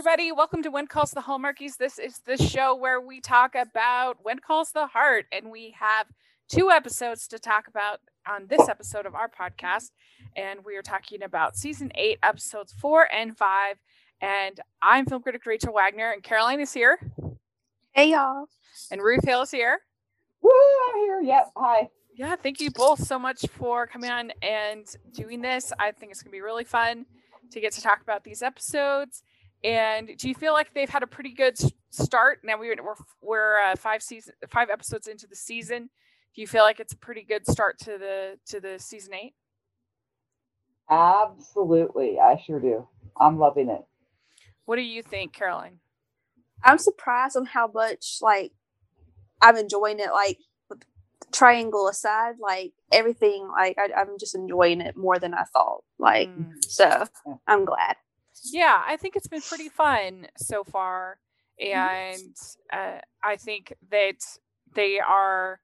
everybody. Welcome to When Calls the Hallmarkies. This is the show where we talk about When Calls the Heart, and we have two episodes to talk about on this episode of our podcast. And we are talking about season eight, episodes four and five. And I'm film critic Rachel Wagner, and Caroline is here. Hey, y'all. And Ruth Hill is here. Woo, I'm here. Yep. Hi. Yeah, thank you both so much for coming on and doing this. I think it's going to be really fun to get to talk about these episodes. And do you feel like they've had a pretty good start? Now we're we're, we're uh, five season five episodes into the season. Do you feel like it's a pretty good start to the to the season eight? Absolutely, I sure do. I'm loving it. What do you think, Caroline? I'm surprised on how much like I'm enjoying it. Like with triangle aside, like everything, like I, am just enjoying it more than I thought. Like mm. so, I'm glad. Yeah, I think it's been pretty fun so far, and uh, I think that they are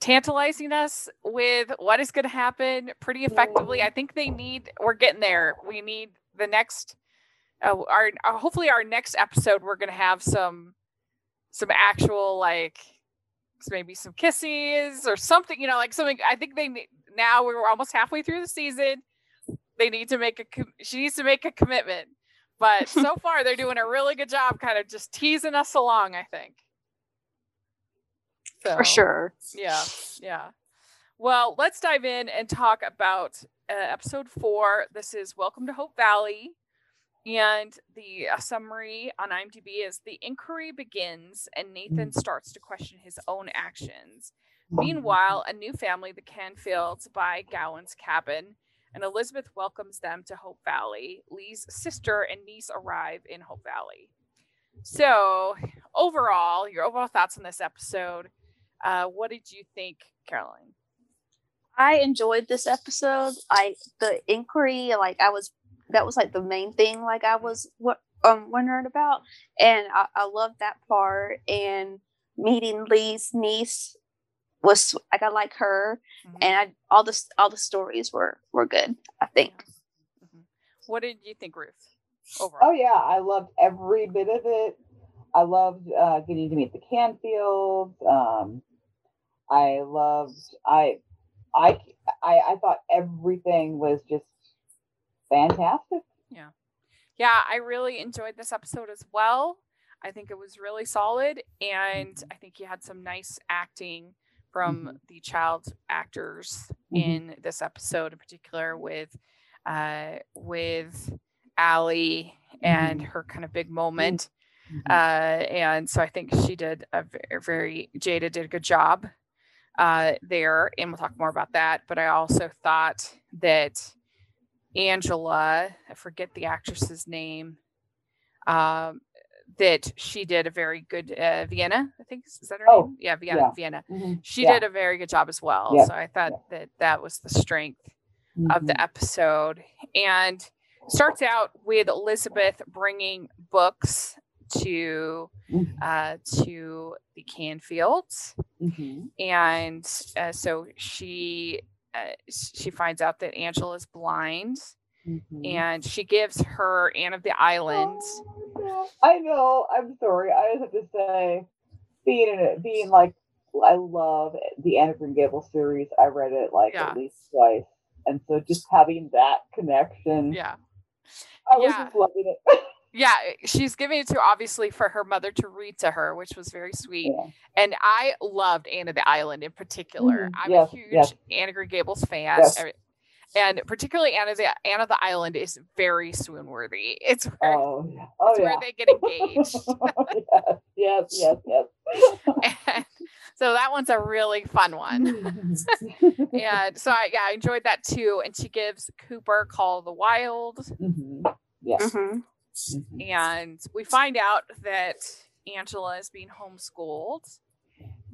tantalizing us with what is going to happen pretty effectively. I think they need. We're getting there. We need the next. Uh, our uh, hopefully our next episode we're going to have some some actual like maybe some kisses or something you know like something i think they now we're almost halfway through the season they need to make a she needs to make a commitment. But so far they're doing a really good job kind of just teasing us along i think. So, for sure. yeah yeah. Well let's dive in and talk about uh, episode four. This is welcome to hope valley. And the uh, summary on imdb is the inquiry begins and nathan starts to question his own actions. Meanwhile a new family the canfields buy Gowen's cabin and Elizabeth welcomes them to Hope Valley. Lee's sister and niece arrive in Hope Valley. So, overall, your overall thoughts on this episode. Uh, what did you think, Caroline? I enjoyed this episode. I the inquiry, like I was, that was like the main thing. Like I was what um wondering about, and I, I love that part. And meeting Lee's niece was like I like her, mm-hmm. and I, all the all the stories were were good. I think. Mm-hmm. What did you think, Ruth? Overall. Oh yeah, I loved every bit of it. I loved uh, getting to meet the Canfields. Um, I loved I, I I I thought everything was just fantastic. Yeah, yeah, I really enjoyed this episode as well. I think it was really solid, and mm-hmm. I think you had some nice acting from mm-hmm. the child actors mm-hmm. in this episode in particular with uh with Allie and mm-hmm. her kind of big moment. Mm-hmm. Uh and so I think she did a very, very Jaeda did a good job uh there and we'll talk more about that, but I also thought that Angela, I forget the actress's name, um, that she did a very good uh, Vienna. I think is that her oh, name? Yeah, Vienna. Yeah. Vienna. Mm-hmm. She yeah. did a very good job as well. Yeah. So I thought that that was the strength mm-hmm. of the mm-hmm. episode, and starts out with Elizabeth bringing books to mm-hmm. uh, to the Canfields, mm-hmm. and uh, so she uh, she finds out that Angela is blind Mm-hmm. And she gives her Anne of the Islands. Oh, I know. I'm sorry. I just have to say, being in it, being like, I love the Anne of Green Gables series. I read it like yeah. at least twice, and so just having that connection. Yeah. I was yeah. just loving it. yeah, she's giving it to obviously for her mother to read to her, which was very sweet. Yeah. And I loved Anne of the Island in particular. Mm-hmm. I'm yes, a huge yes. Anne of Green Gables fan. Yes and particularly Anna the Anna the Island is very swoon worthy. It's where, oh, yeah. oh, it's yeah. where they get engaged. yes, yes, yes. and so that one's a really fun one. and so I yeah, I enjoyed that too. And she gives Cooper Call the Wild. Mm-hmm. Yes. Mm-hmm. Mm-hmm. And we find out that Angela is being homeschooled.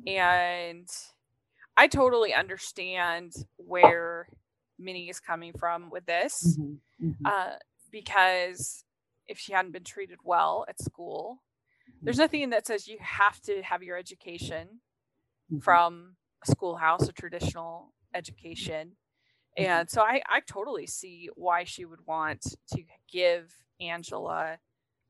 And I totally understand where Minnie is coming from with this. Mm-hmm, mm-hmm. Uh, because if she hadn't been treated well at school, there's mm-hmm. nothing that says you have to have your education mm-hmm. from a schoolhouse, a traditional education. Mm-hmm. And so I, I totally see why she would want to give Angela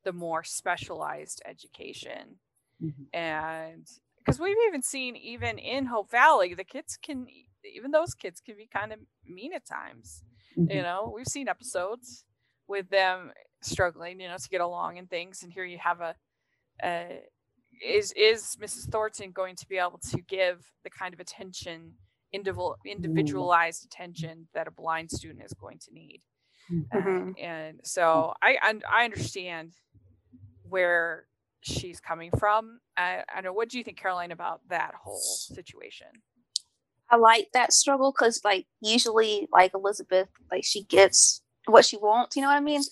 the more specialized education. Mhm. And because we've even seen, even in Hope Valley, the kids can, even those kids can be kind of mean at times. Mhm. You know, we've seen episodes with them struggling, you know, to get along and things. And here you have a, uh, is is Mrs. Thornton going to be able to give the kind of attention, individual individualized attention that a blind student is going to need? Uh, Mhm. and so I, I I understand where she's coming from. I, I know. What do you think, Caroline, about that whole situation? I like that struggle because, like, usually, like Elizabeth, like she gets what she wants. You know what I mean?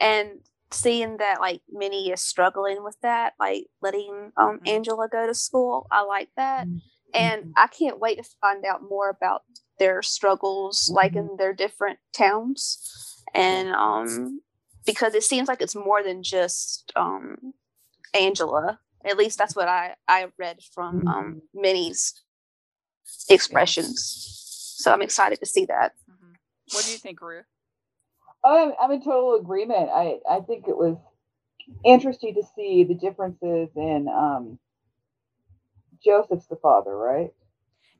And seeing that, like, Minnie is struggling with that, like letting um Mhm. Angela go to school, I like that. Mhm. And Mhm. I can't wait to find out more about their struggles, like in their different towns, and um because it seems like it's more than just um Angela. At least that's what I I read from um Minnie's expressions. So I'm excited to see that. Mhm. What do you think, Ruth? I'm, I'm in total agreement. I, I think it was interesting to see the differences in um, Joseph's the father, right?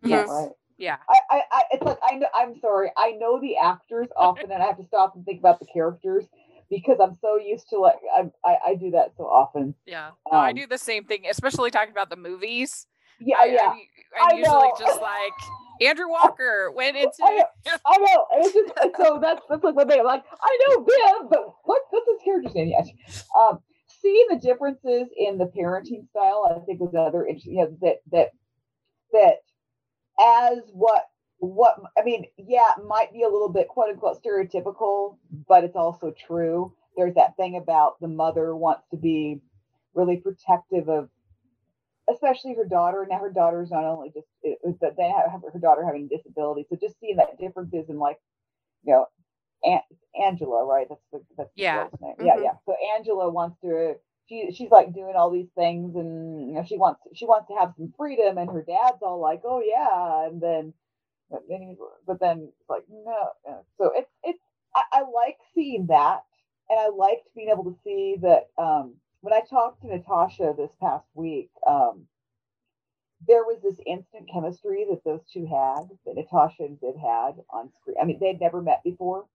Yes. Right. Yeah. I, I, I it's like I know I'm sorry. I know the actors often, and I have to stop and think about the characters because I'm so used to like I I, I do that so often. Yeah. No, I Um, do the same thing, especially talking about the movies. Yeah, I, yeah. I'm, I'm I usually know. just like Andrew Walker went into. I know. I know. And it's just so that's that's like what they like. I know Viv, but what what's his character's name? Yes. Um, seeing the differences in the parenting style, I think was another interesting. You know that that that as what what I mean, yeah, it might be a little bit quote unquote stereotypical, but it's also true. There's that thing about the mother wants to be really protective of especially her daughter. Now her daughter's not only just it, but they have her daughter having a disability. So just seeing that differences in like, you know, Angela, right? That's the that's Yeah. girl's name. Yeah, Mhm. yeah. So Angela wants to she she's like doing all these things and you know she wants she wants to have some freedom and her dad's all like, Oh yeah, and then but then but then it's like no. no. So it's it's I, I like seeing that and I liked being able to see that um when I talked to Natasha this past week, um, there was this instant chemistry that those two had, that Natasha and Viv had on screen. I mean, they'd never met before.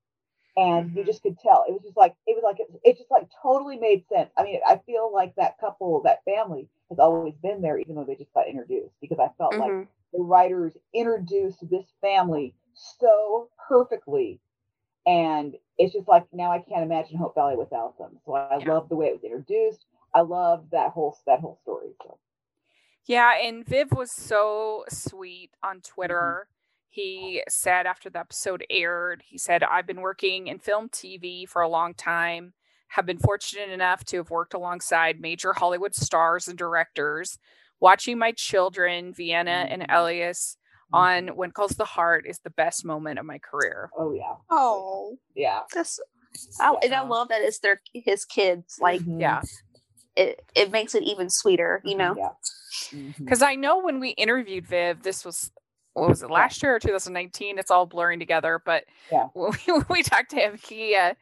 And you Mhm. just could tell. It was just like it was like it, it just like totally made sense. I mean, I feel like that couple, that family has always been there, even though they just got introduced, because I felt like Mhm. The writers introduced this family so perfectly and it's just like now i can't imagine hope valley without them so i Yeah. love the way it was introduced i love that whole that whole story so Yeah, and Viv was so sweet on Twitter. Mm-hmm. He said after the episode aired, he said, I've been working in film TV for a long time, have been fortunate enough to have worked alongside major Hollywood stars and directors. Watching my children, Vienna and Mhm. Elias, on When Calls the Heart is the best moment of my career. oh yeah Oh, yeah that's. I, and I love that it's their his kids. Like Mhm. Yeah. it, it makes it even sweeter. You know. yeah. Because I know when we interviewed Viv, this was what was it last year or 2019? It's all blurring together. But Yeah. when we, when we talked to him, he uh,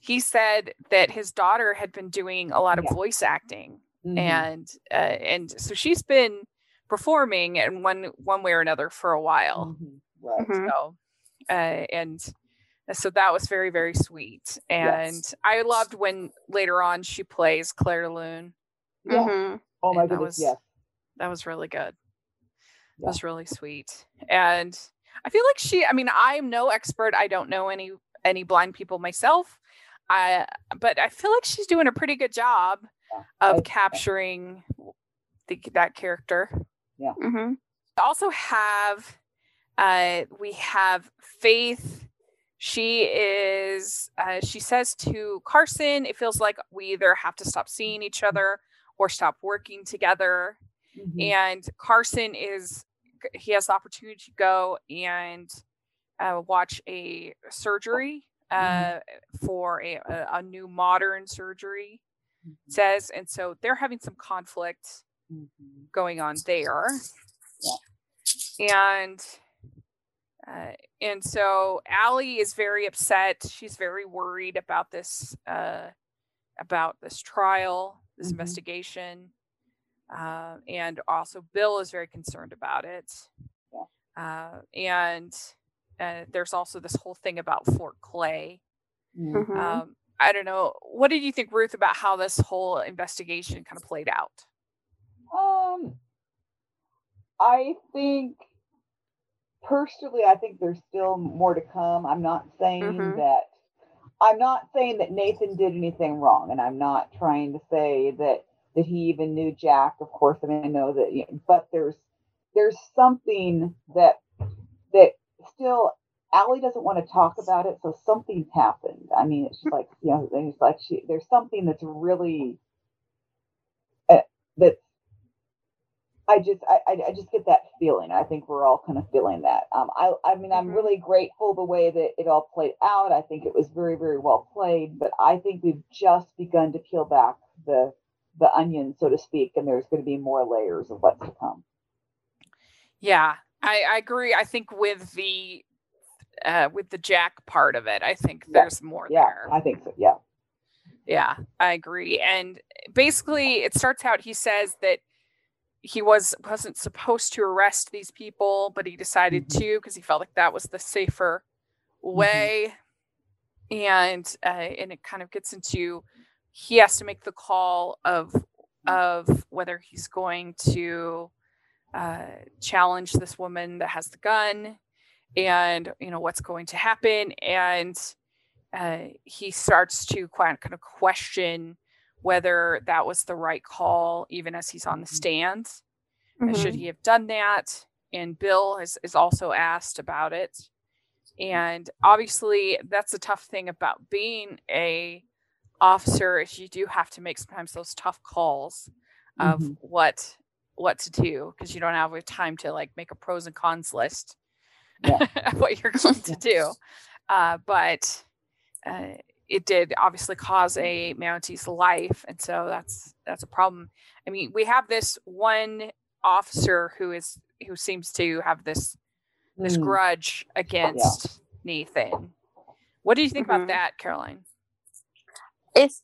he said that his daughter had been doing a lot of Yeah. voice acting, Mhm. and uh, and so she's been performing in one one way or another for a while. Mhm. right Mhm. So uh, and so that was very very sweet, and Yes. I loved when later on she plays Claire Loon. yeah Mhm. oh my and that goodness was- yes That was really good. Yeah. That was really sweet. And I feel like she I mean, I'm no expert. I don't know any any blind people myself. I but I feel like she's doing a pretty good job Yeah, of capturing the, that character. Mhm. Also have uh we have Faith. She is uh she says to Carson, it feels like we either have to stop seeing each other or stop working together Mhm. and Carson is he has the opportunity to go and uh, watch a surgery uh, Mhm. for a, a, a new modern surgery Mhm. says and so they're having some conflict Mhm. going on there Yeah. and uh, and so Allie is very upset she's very worried about this uh, about this trial, this Mhm. investigation. Uh, and also, Bill is very concerned about it. Yeah. Uh, and uh, there's also this whole thing about Fort Clay. Mm. Mhm. Um, I don't know. What did you think, Ruth, about how this whole investigation kind of played out? Um, I think personally, I think there's still more to come. I'm not saying Mhm. that. I'm not saying that Nathan did anything wrong, and I'm not trying to say that that he even knew Jack. Of course, I mean I know that, but there's there's something that that still Allie doesn't want to talk about it, so something's happened. I mean, it's like you know, it's like she there's something that's really uh, that's I just I, I I just get that feeling. I think we're all kind of feeling that. Um, I I mean I'm Mhm. really grateful the way that it all played out. I think it was very very well played, but I think we've just begun to peel back the the onion, so to speak, and there's going to be more layers of what's to come. Yeah, I, I agree. I think with the uh, with the Jack part of it, I think Yeah, there's more Yeah, there. I think so. Yeah. Yeah, I agree. And basically, it starts out. He says that he was wasn't supposed to arrest these people, but he decided Mhm. to because he felt like that was the safer way. And uh, and it kind of gets into he has to make the call of of whether he's going to uh, challenge this woman that has the gun, and you know what's going to happen, and uh, he starts to quite kind of question whether that was the right call, even as he's on the stand. Uh, Should Mhm. he have done that? And Bill is, is also asked about it. And obviously, that's a tough thing about being a officer is you do have to make sometimes those tough calls of Mhm. what what to do because you don't have time to like make a pros and cons list Yeah. what you're going to do. Uh, but uh, it did obviously cause a Mountie's life, and so that's that's a problem. I mean, we have this one officer who is who seems to have this this Mm. grudge against Nathan. What do you think Mhm. about that, Caroline? it's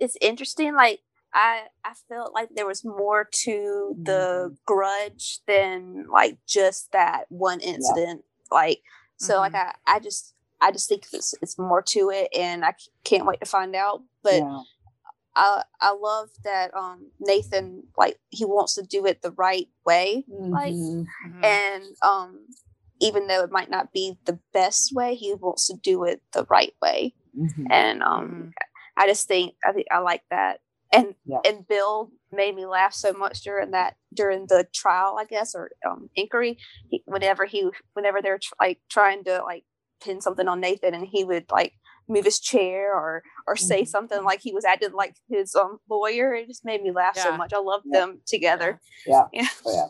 it's interesting like i i felt like there was more to the grudge than like just that one incident like so like i i just i just think it's, it's more to it and I can't wait to find out but yeah. i i love that um nathan like he wants to do it the right way like Mhm. Mhm. and um even though it might not be the best way he wants to do it the right way Mhm. and um I just think I think I like that. And Yeah. and Bill made me laugh so much during that during the trial, I guess, or um, inquiry. He, whenever he whenever they're tr- like trying to like pin something on Nathan, and he would like move his chair or or say Mhm. something like he was acting like his um lawyer. It just made me laugh so much. I love Yeah. them together. Yeah. Yeah. Oh, yeah.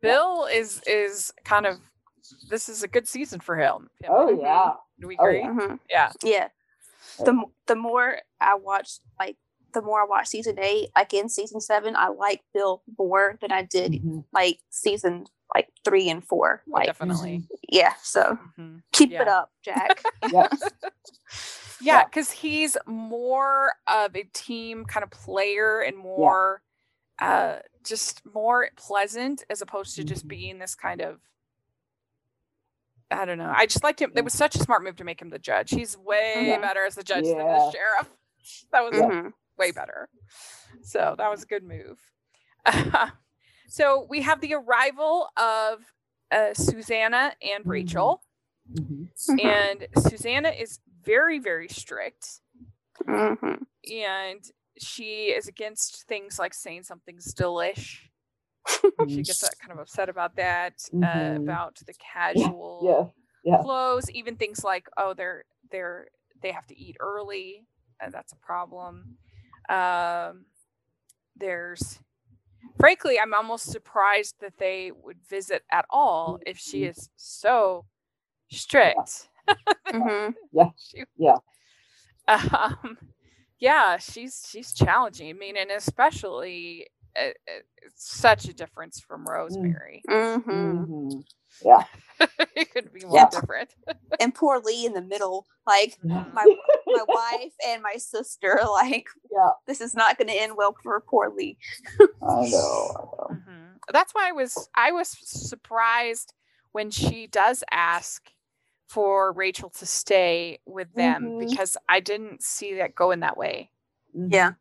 Bill is is kind of this is a good season for him. Oh yeah. Do we Oh, agree? yeah. Mhm. yeah. Yeah. The the more I watched like the more I watch season eight, like in season seven, I like Bill more than I did Mhm. like season like three and four. Like Definitely. yeah, so Mhm. keep Yeah. it up, Jack. Yeah. Yeah, Yeah. because he's more of a team kind of player and more, uh, just more pleasant as opposed to just Mhm. being this kind of. I don't know. I just liked him. It was such a smart move to make him the judge. He's way Yeah. better as the judge than the sheriff. That was Yeah. Way better. So that was a good move. so we have the arrival of uh, Susanna and. Rachel, Mhm. Mhm. and Susanna is very, very strict. Mhm. and she is against things like saying something's delish. She gets uh, kind of upset about that, uh, Mhm. about the casual Yes. Yeah. clothes, even things like oh they're they're they have to eat early, and that's a problem. Um, there's frankly, I'm almost surprised that they would visit at all if she Mhm. is so strict. Mhm. She- Yeah. um yeah she's she's challenging i mean and especially uh, uh, it's such a difference from rosemary Mhm. Mhm. Yeah. it could be more Yeah. different. and poor Lee in the middle, like my my wife and my sister, like yeah, this is not going to end well for poor Lee. I know. I know. Mhm. That's why I was I was surprised when she does ask for Rachel to stay with them Mhm. because I didn't see that going that way. Mhm. Yeah.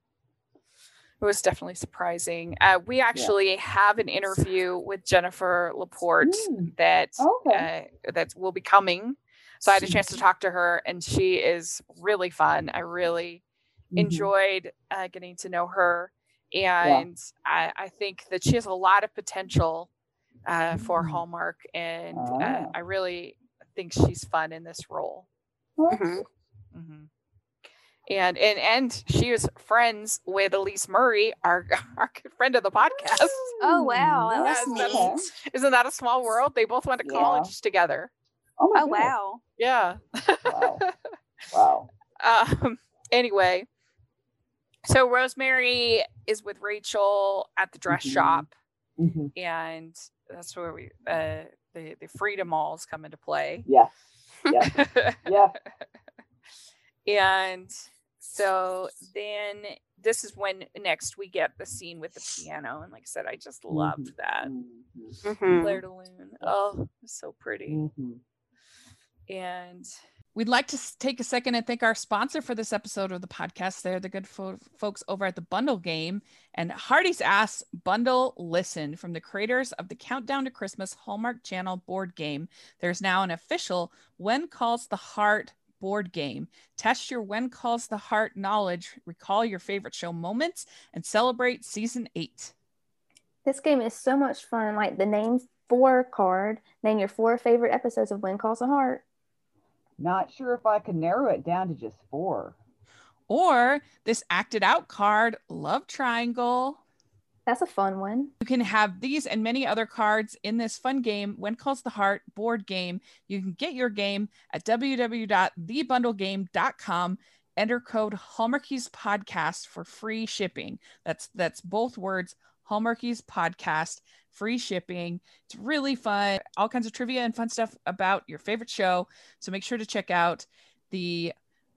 It was definitely surprising. Uh, we actually have an interview with Jennifer Laporte Mm. that Okay. uh, that will be coming. So I had a chance to talk to her, and she is really fun. I really Mhm. enjoyed uh, getting to know her, and I, I think that she has a lot of potential uh, for Mm. Hallmark, and uh, Ah. I really think she's fun in this role. Mhm. hmm And and and she was friends with Elise Murray, our our good friend of the podcast. Oh wow, that Yes, was that's- neat. Isn't that a small world? They both went to Yeah. college together. Oh, my Oh wow. Yeah. Wow. Wow. um, anyway, so Rosemary is with Rachel at the dress Mhm. shop, Mhm. and that's where we uh, the the freedom malls come into play. Yeah. Yeah. yeah. and so then this is when next we get the scene with the piano, and like I said, I just loved that. Mhm. Mhm. Clair de Lune. Oh, so pretty. Mhm. And We'd like to take a second and thank our sponsor for this episode of the podcast. They're the good fo- folks over at the Bundle Game and Hardy's Ass Bundle Listen from the creators of the Countdown to Christmas Hallmark Channel board game. There's now an official When Calls the Heart board game. Test your When Calls the Heart knowledge, recall your favorite show moments, and celebrate season eight. This game is so much fun. Like the name four card, name your four favorite episodes of When Calls the Heart. Not sure if I can narrow it down to just four. Or this acted out card, Love Triangle. That's a fun one. You can have these and many other cards in this fun game, When Calls the Heart board game. You can get your game at www.thebundlegame.com. Enter code Hallmarkies Podcast for free shipping. That's that's both words, Hallmarkies Podcast, free shipping. It's really fun. All kinds of trivia and fun stuff about your favorite show. So make sure to check out the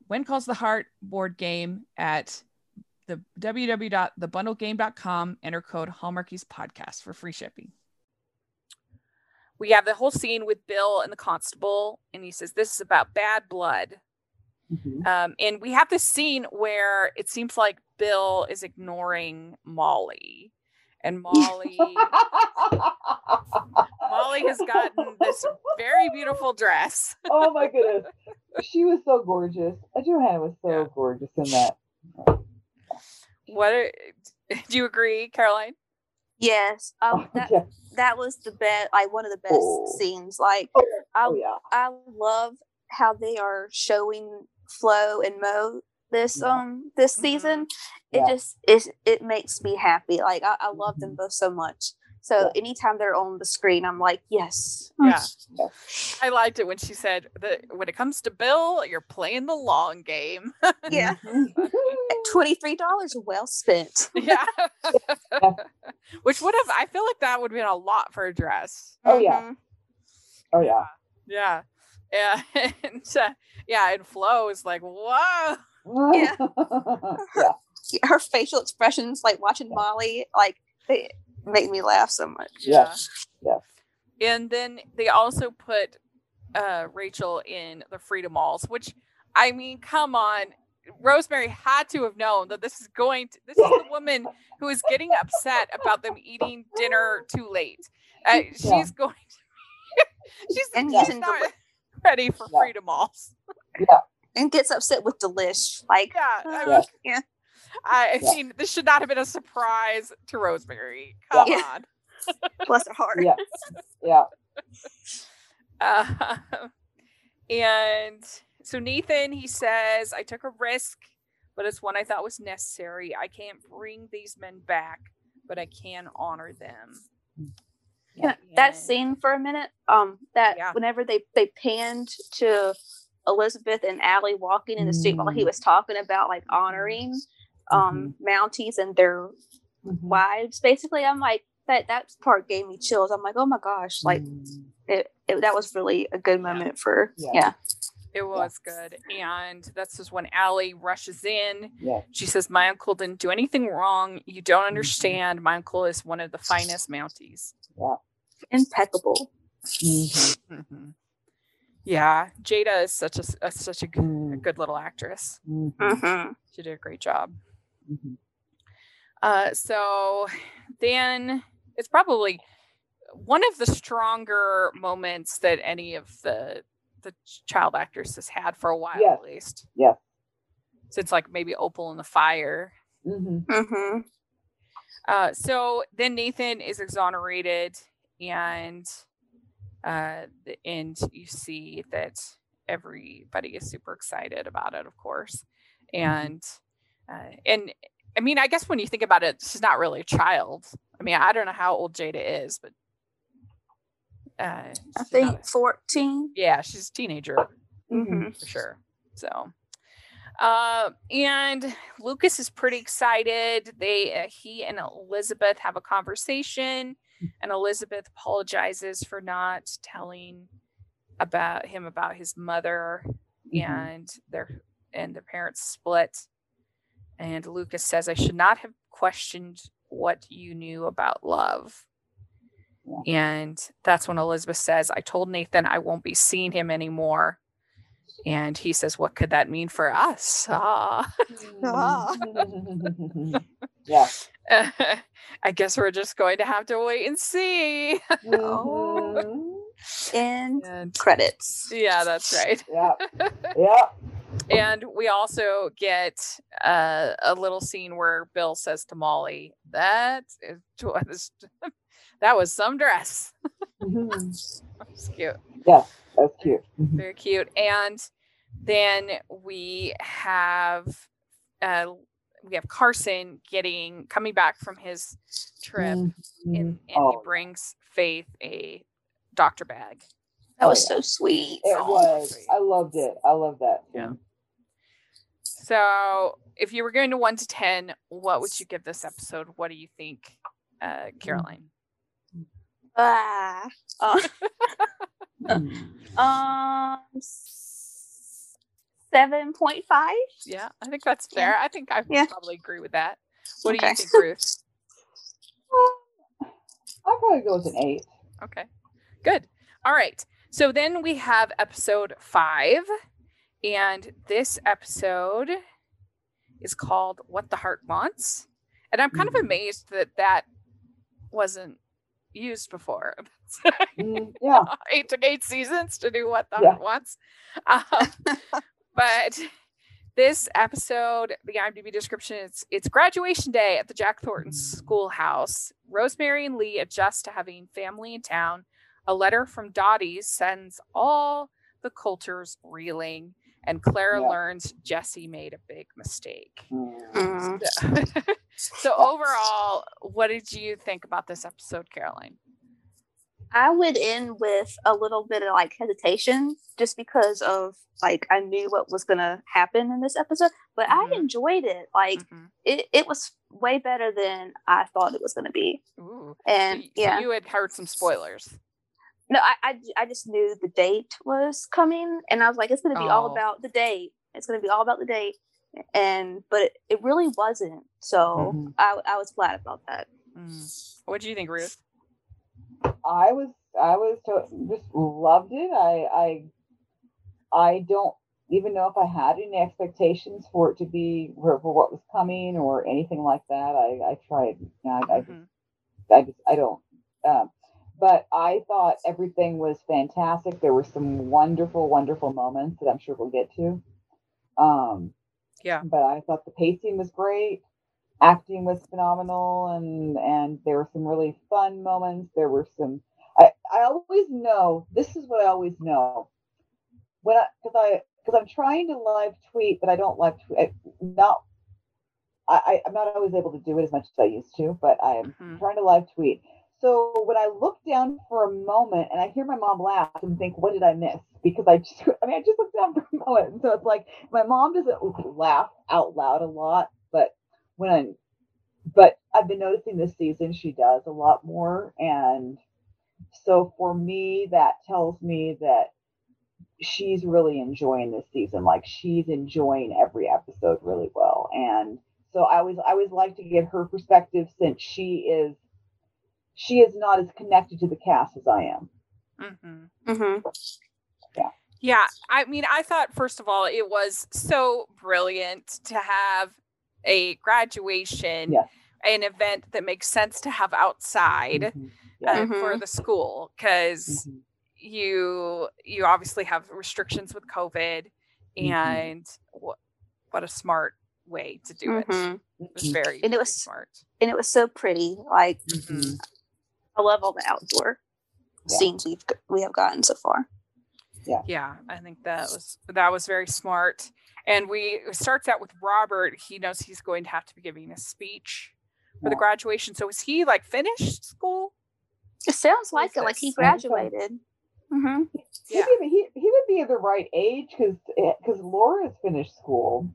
When Calls the Heart board game at the www.thebundlegame.com. Enter code Hallmarkies Podcast for free shipping. we have the whole scene with Bill and the constable, and he says, This is about bad blood. Mhm. Um, and we have this scene where it seems like Bill is ignoring Molly. And Molly Molly has gotten this very beautiful dress. oh my goodness. She was so gorgeous. Johannah was so Yeah. gorgeous in that. What are, do you agree, Caroline? Yes. Um, Oh, that yeah. that was the best. Like one of the best Oh. scenes. Like Oh, I oh yeah. I love how they are showing Flo and Mo this Yeah. um this Mhm. season. It Yeah. just it it makes me happy. Like I, I love them Mhm. both so much. So Yeah. anytime they're on the screen, I'm like, yes. Yeah. Yeah. I liked it when she said that when it comes to Bill, you're playing the long game. Yeah. Mhm. Twenty three dollars well spent. yeah. Which would have, I feel like that would have been a lot for a dress. Oh, yeah. Mhm. oh yeah. Yeah. Yeah. And uh, yeah. And Flo is like, whoa. Yeah. yeah. Yeah, Her facial expressions, like watching Molly, like they make me laugh so much. Yeah. Yeah. And then they also put uh, Rachel in the Freedom Malls, which I mean, come on. Rosemary had to have known that this is going to, this is the woman who is getting upset about them eating dinner too late. Uh, she's Yeah. going to, she's, And she's not deli- ready for Yeah. Freedom Malls. Yeah. And gets upset with Delish. Like Yeah. I mean, yeah. I Yeah. mean, this should not have been a surprise to Rosemary. Come Yeah. on. bless her heart. Yeah. Yeah. Uh, and so Nathan, he says, I took a risk, but it's one I thought was necessary. I can't bring these men back, but I can honor them. Yeah, that scene for a minute. Um, that Yeah. whenever they they panned to Elizabeth and Allie walking in the street while he Mm. was talking about like honoring um Mounties and their Mhm. wives, basically, I'm like that that part gave me chills. I'm like, oh my gosh, like Mm. it, it that was really a good moment for Yeah. yeah. It was good. And that's just when Allie rushes in. Yeah. She says, My uncle didn't do anything wrong. You don't understand. My uncle is one of the finest Mounties. Yeah. Impeccable. Mhm. hmm Yeah. Jaeda is such a, a such a good, a Mm, good little actress. mhm, Mm-hmm. She did a great job. Mhm. Uh, so then it's probably one of the stronger moments that any of the the child actors has had for a while Yes. at least. Yes. Since like maybe Opal in the Fire. Mhm. Mm-hmm. Uh, so then Nathan is exonerated and uh the- and you see that everybody is super excited about it, of course. And uh, and I mean, I guess when you think about it, she's not really a child. I mean, I don't know how old Jaeda is, but uh, I think a- 14. yeah, she's a teenager Mm-hmm. for sure. So, uh, and Lucas is pretty excited. They, uh, he and Elizabeth have a conversation, and Elizabeth apologizes for not telling about him about his mother, Mhm. and their and their parents split. And Lucas says, "I should not have questioned what you knew about love." And that's when Elizabeth says, I told Nathan I won't be seeing him anymore. And he says, What could that mean for us? Ah. yeah. I guess we're just going to have to wait and see. Mhm. And And credits. yeah, that's right. Yeah. Yeah. And we also get uh, a little scene where Bill says to Molly, That is was that was some dress. Mhm. It's cute. Yeah, that's cute. Mhm. very cute and then we have uh we have carson getting coming back from his trip Mhm. and, and he Oh, brings faith a doctor bag That Oh, was yeah. so sweet. It Oh, was. sweet. I loved it. I love that. Yeah. Scene. so if you were going to 1 to 10 what would you give this episode what do you think uh caroline Ah. Uh, um, 7.5. yeah i think that's Yeah. fair i think i Yeah. probably agree with that what do you think ruth I'll probably go with an eight. Okay, good. All right. So then we have episode five, and this episode is called What the Heart Wants. And I'm kind of Mhm. amazed that that wasn't used before. Mm, yeah. it took eight seasons to do What the Yeah. Heart Wants. Um, but this episode, the IMDb description, it's it's graduation day at the Jack Thornton schoolhouse. Rosemary and Lee adjust to having family in town. A letter from Dottie sends all the Coulters reeling, and Clara Yeah. learns Jesse made a big mistake. Mm. Mm. so overall, what did you think about this episode, Caroline? I would end with a little bit of like hesitation just because of like I knew what was gonna happen in this episode, but Mhm. I enjoyed it. Like Mhm. it, it was way better than I thought it was gonna be. Ooh. And so yeah, you had heard some spoilers. No, I, I j- I just knew the date was coming, and I was like, it's gonna be all Oh. about the date. It's gonna be all about the date, and but it, it really wasn't. So Mhm. I I was glad about that. Mm. What do you think, Ruth? I was I was to, just loved it. I I I don't even know if I had any expectations for it to be for, for what was coming or anything like that. I I tried. I, I just Mhm. I just I don't. Um, but I thought everything was fantastic. There were some wonderful, wonderful moments that I'm sure we'll get to. Um, Yeah. But I thought the pacing was great, acting was phenomenal, and and there were some really fun moments. There were some. I I always know this is what I always know when I because I because I'm trying to live tweet, but I don't live tweet. Not I, I'm not always able to do it as much as I used to, but I am Mhm. trying to live tweet. So when I look down for a moment and I hear my mom laugh and think, what did I miss? Because I just, I mean, I just looked down for a moment. And so it's like my mom doesn't laugh out loud a lot, but when I, but I've been noticing this season she does a lot more. And so for me, that tells me that she's really enjoying this season. Like she's enjoying every episode really well. And so I always I always like to get her perspective since she is she is not as connected to the cast as I am. Mm-hmm. Mm-hmm. Yeah, I mean, I thought first of all it was so brilliant to have a graduation, Yes. an event that makes sense to have outside Mhm. Yeah. uh, for the school because Mhm. you you obviously have restrictions with COVID, Mhm. and what what a smart way to do it. Mhm. It was very, And it was- smart. And it was so pretty. Like Mhm. I love all the outdoor Yeah. scenes we've we have gotten so far. Yeah, Yeah, I think that was that was very smart. And we it starts out with Robert. He knows he's going to have to be giving a speech for the graduation. So is he like finished school? It sounds What like it. Like he I think so. graduated. Mm-hmm. He'd Yeah. be- he, he would be the right age because because Laura's finished school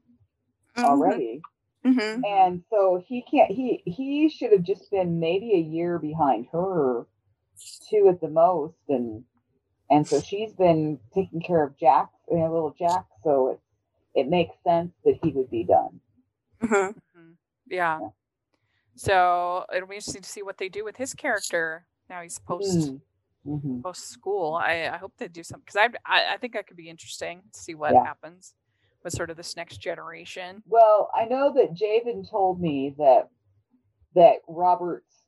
already, Mm-hmm. and so he can't. He he should have just been maybe a year behind her, two at the most, and and so she's been taking care of Jack, you know, little Jack. So it it makes sense that he would be done. Mm-hmm. Mhm. Yeah. Yeah. So it'll be interesting to see what they do with his character now. He's post Mm. Mhm. post school. I, I hope they do something because I, I I think that could be interesting to see what Yeah. happens with sort of this next generation. Well, I know that Javen told me that that Robert's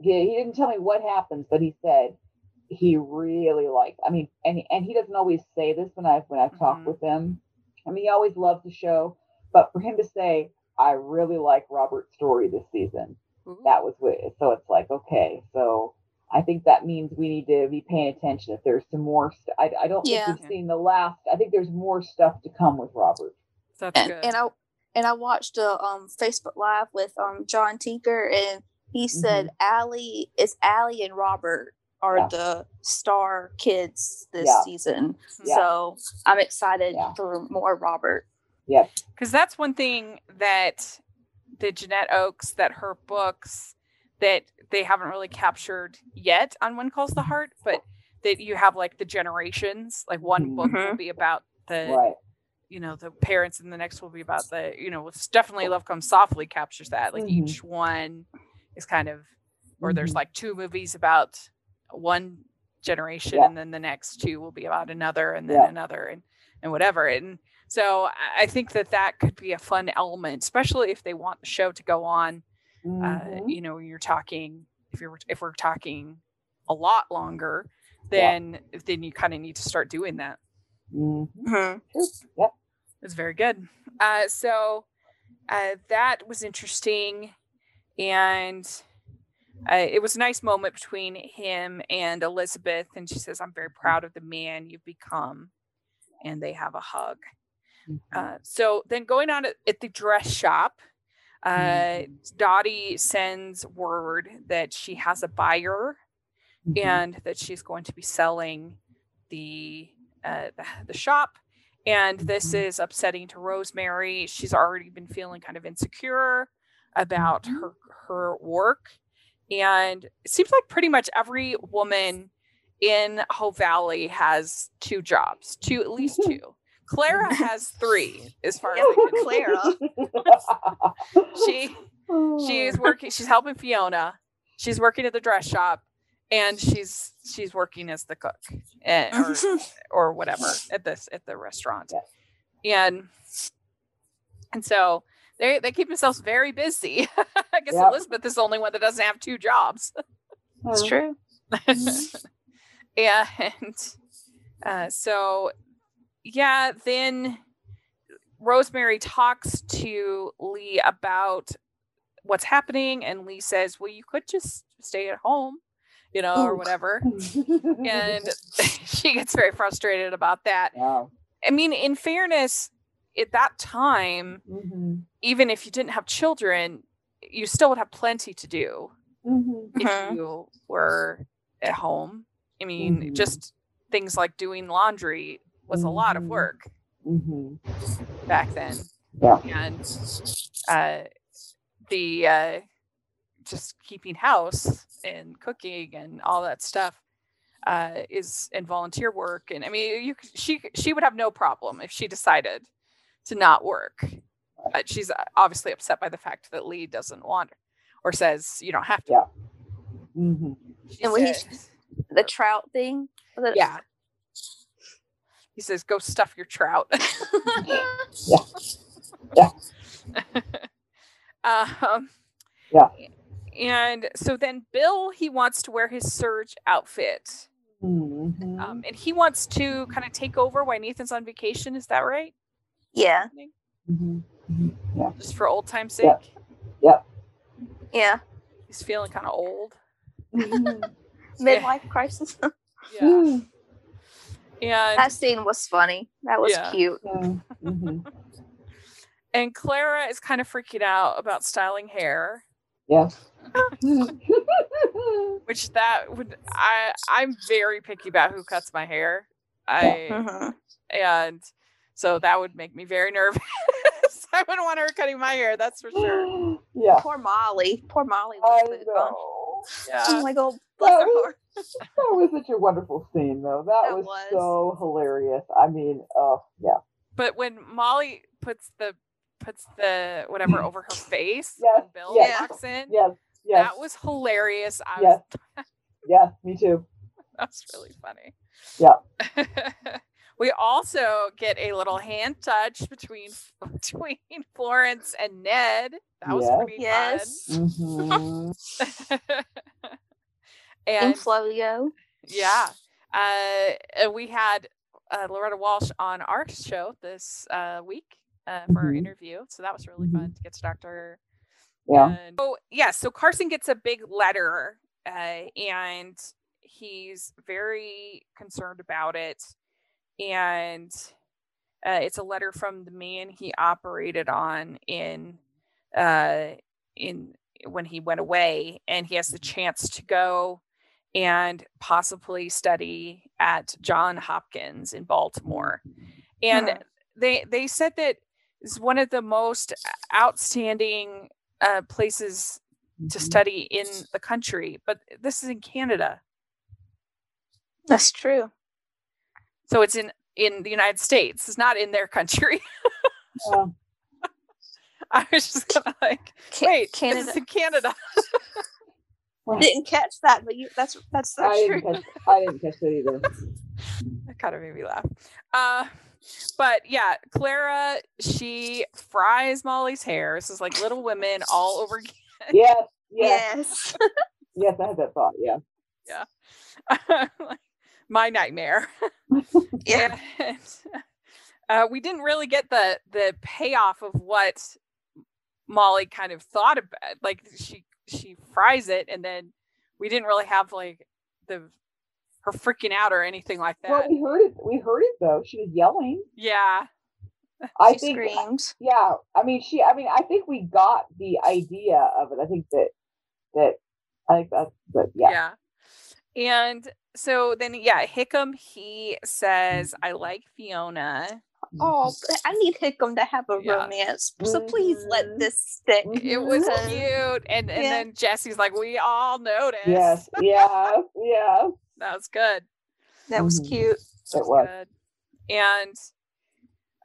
he, he didn't tell me what happens, but he said he really liked. I mean, and and he doesn't always say this when I when I've talked Mhm. with him. I mean, he always loved the show, but for him to say I really like Robert's story this season, Ooh. that was what. So it's like okay, so. I think that means we need to be paying attention. If there's some more, st- I, I don't Yeah. think we've seen the last. I think there's more stuff to come with Robert. That's And, good. and I and I watched a um Facebook live with um John Tinker and he said Allie is Allie and Robert are Yeah. the star kids this Yeah. season. Yeah. So I'm excited Yeah. for more Robert. Yes. because that's one thing that the Janette Oke's that her books that they haven't really captured yet on When Calls the Heart, but that you have like the generations. Like one book will Mhm. be about the Right. you know the parents, and the next will be about the you know. It's definitely Love Comes Softly captures that. Like Mhm. each one is kind of, or there's Mhm. like two movies about one generation, Yeah. and then the next two will be about another, and then Yeah. another, and and whatever. And so I think that that could be a fun element, especially if they want the show to go on. Uh, Mhm. you know, you're talking if you're if we're talking a lot longer, Yeah. then then you kind of need to start doing that. Mhm. Mhm. Yep. It's very good. Uh, so uh, that was interesting, and uh, it was a nice moment between him and Elizabeth. And she says, "I'm very proud of the man you've become," and they have a hug. Mhm. Uh, so then going on at, at the dress shop, uh, Mhm. Dottie sends word that she has a buyer Mhm. and that she's going to be selling the uh, the, the shop. And this Mhm. is upsetting to Rosemary. She's already been feeling kind of insecure about Mhm. her her work, and it seems like pretty much every woman in Hope Valley has two jobs, two at least two. Clara has three, as far as I can. Clara. She she is working she's helping fiona she's working at the dress shop and she's she's working as the cook eh, or, or whatever at this at the restaurant and and so they they keep themselves very busy i guess Yep. elizabeth is the only one that doesn't have two jobs That's true. and uh, so yeah then rosemary talks to lee about what's happening and lee says well you could just stay at home you know or whatever and she gets very frustrated about that yeah. i mean in fairness at that time Mhm. even if you didn't have children you still would have plenty to do Mhm. if Mhm. you were at home. I mean, Mhm. just things like doing laundry was a lot of Mhm. work Mhm. back then. Yeah. And uh, the uh, just keeping house and cooking and all that stuff. uh, is in volunteer work, and I mean, you c- she she would have no problem if she decided to not work. But she's uh, obviously upset by the fact that Lee doesn't want her or says you don't have to. Yeah. hmm And when he- The trout thing. Was yeah. He says, "Go stuff your trout." Yeah. Yeah. um, Yeah. And so then Bill, he wants to wear his Serge outfit, hmm um, and he wants to kind of take over while Nathan's on vacation. Is that right? Yeah. hmm hmm Yeah. Just for old time's sake. Yeah. Yeah. He's feeling kind of old. Mhm. Midlife crisis. Yeah. And that scene was funny. That was Yeah. cute. Mhm. and Clara is kind of freaking out about styling hair. Yes. which that would I I'm very picky about who cuts my hair. I Mhm. and so that would make me very nervous. I wouldn't want her cutting my hair, that's for sure. yeah. Poor Molly. Poor Molly I was the- know. Oh Yeah. my god, bless her was- heart. That was such a wonderful scene, though. That, That was, was. so hilarious. I mean, oh yeah. But when Molly puts the puts the whatever over her face Yes, and Bill yes. walks in, Yes. Yes. that was hilarious. I Yes. was Yes. Me too. that's really funny. Yeah. we also get a little hand touch between between Florence and Ned. That was Yes. pretty Yes. fun. Mm-hmm. And Floyo. yeah, uh, we had uh, Loretta Walsh on our show this uh, week uh, for our Mhm. interview, so that was really fun to get to talk to her. Yeah. And, oh yeah, so Carson gets a big letter, uh, and he's very concerned about it, and uh, it's a letter from the man he operated on in uh, in when he went away, and he has the chance to go and possibly study at John Hopkins in Baltimore, and Hmm. they they said that is one of the most outstanding uh, places to Mhm. study in the country, but this is in Canada. That's true. So it's in in the United States. It's not in their country. Yeah. I was just gonna like, wait, Canada. this is. Didn't catch that, but you that's that's so I true. didn't catch. I didn't catch that either. that kind of made me laugh. Uh, but yeah, Clara, she fries Molly's hair. This is like Little Women all over again. Yes. Yes. Yes. Yes. I had that thought. Yeah. Like, My nightmare. yeah. And, uh, we didn't really get the the payoff of what Molly kind of thought about. Like she she fries it, and then we didn't really have like the her freaking out or anything like that. Well, we heard it. We heard it though. She was yelling. yeah, I she think. screamed. Yeah. I mean, she. I mean, I think we got the idea of it. I think that. That. I think that's But yeah. yeah. And so then, yeah, Hickam he says, "I like Fiona." Oh, I need Hickam to have a Yeah. romance. So please let this stick. It was Mhm. cute, and and Yeah. then Jesse's like, "We all noticed." Yes. Yeah. Yeah. that was good. That was Mhm. cute. That It was. good. And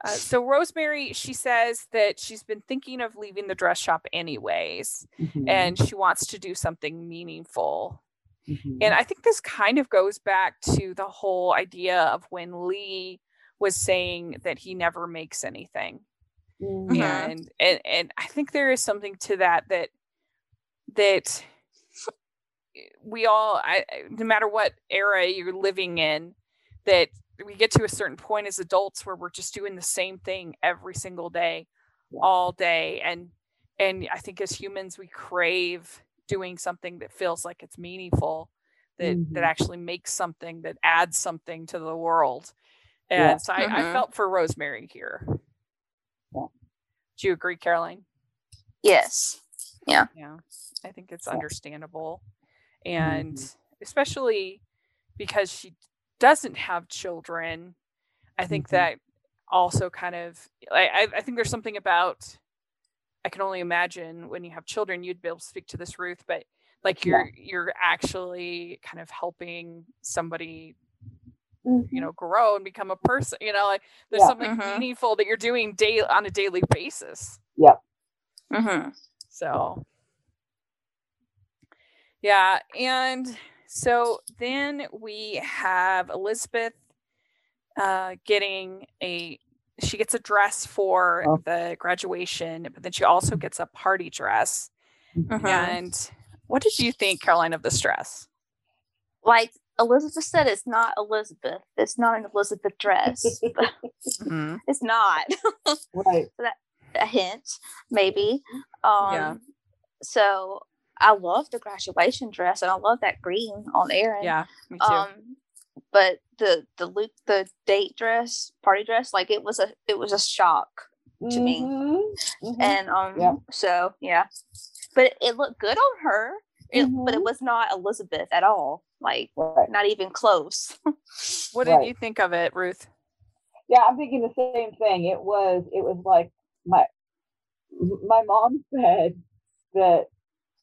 uh, so Rosemary, she says that she's been thinking of leaving the dress shop anyways, Mhm. and she wants to do something meaningful. Mhm. And I think this kind of goes back to the whole idea of when Lee was saying that he never makes anything. Mhm. And and and I think there is something to that that that we all I, no matter what era you're living in that we get to a certain point as adults where we're just doing the same thing every single day Yeah. all day and and I think as humans we crave doing something that feels like it's meaningful that that Mhm. actually makes something that adds something to the world and Yeah. so I, I Mhm. felt for rosemary here Yeah. do you agree caroline Yes. yeah Yeah. i think it's Yeah. understandable and Mhm. especially because she doesn't have children i think Mhm. that also kind of I, I- I think there's something about i can only imagine when you have children you'd be able to speak to this ruth but like you're you're actually kind of helping somebody Mhm. you know grow and become a person you know like there's Yeah. something Mhm. meaningful that you're doing day on a daily basis Yeah. Mhm. so yeah and so then we have elizabeth uh getting a she gets a dress for Oh. the graduation but then she also gets a party dress Mhm. and what did you think caroline of this dress Like Elizabeth said, it's not Elizabeth. It's not an Elizabeth dress. it's not. Right. a hint, maybe. Um, Yeah. So I love the graduation dress, and I love that green on Erin. yeah me too Um, but the the Luke the date dress, party dress, like it was a it was a shock, To me. Mhm, mhm. and um, Yeah. so yeah, but it, it looked good on her. It, But it Mhm. was not Elizabeth at all. Like Right. not even close. what did right. you think of it ruth Yeah, I'm thinking the same thing. It was it was like my my mom said that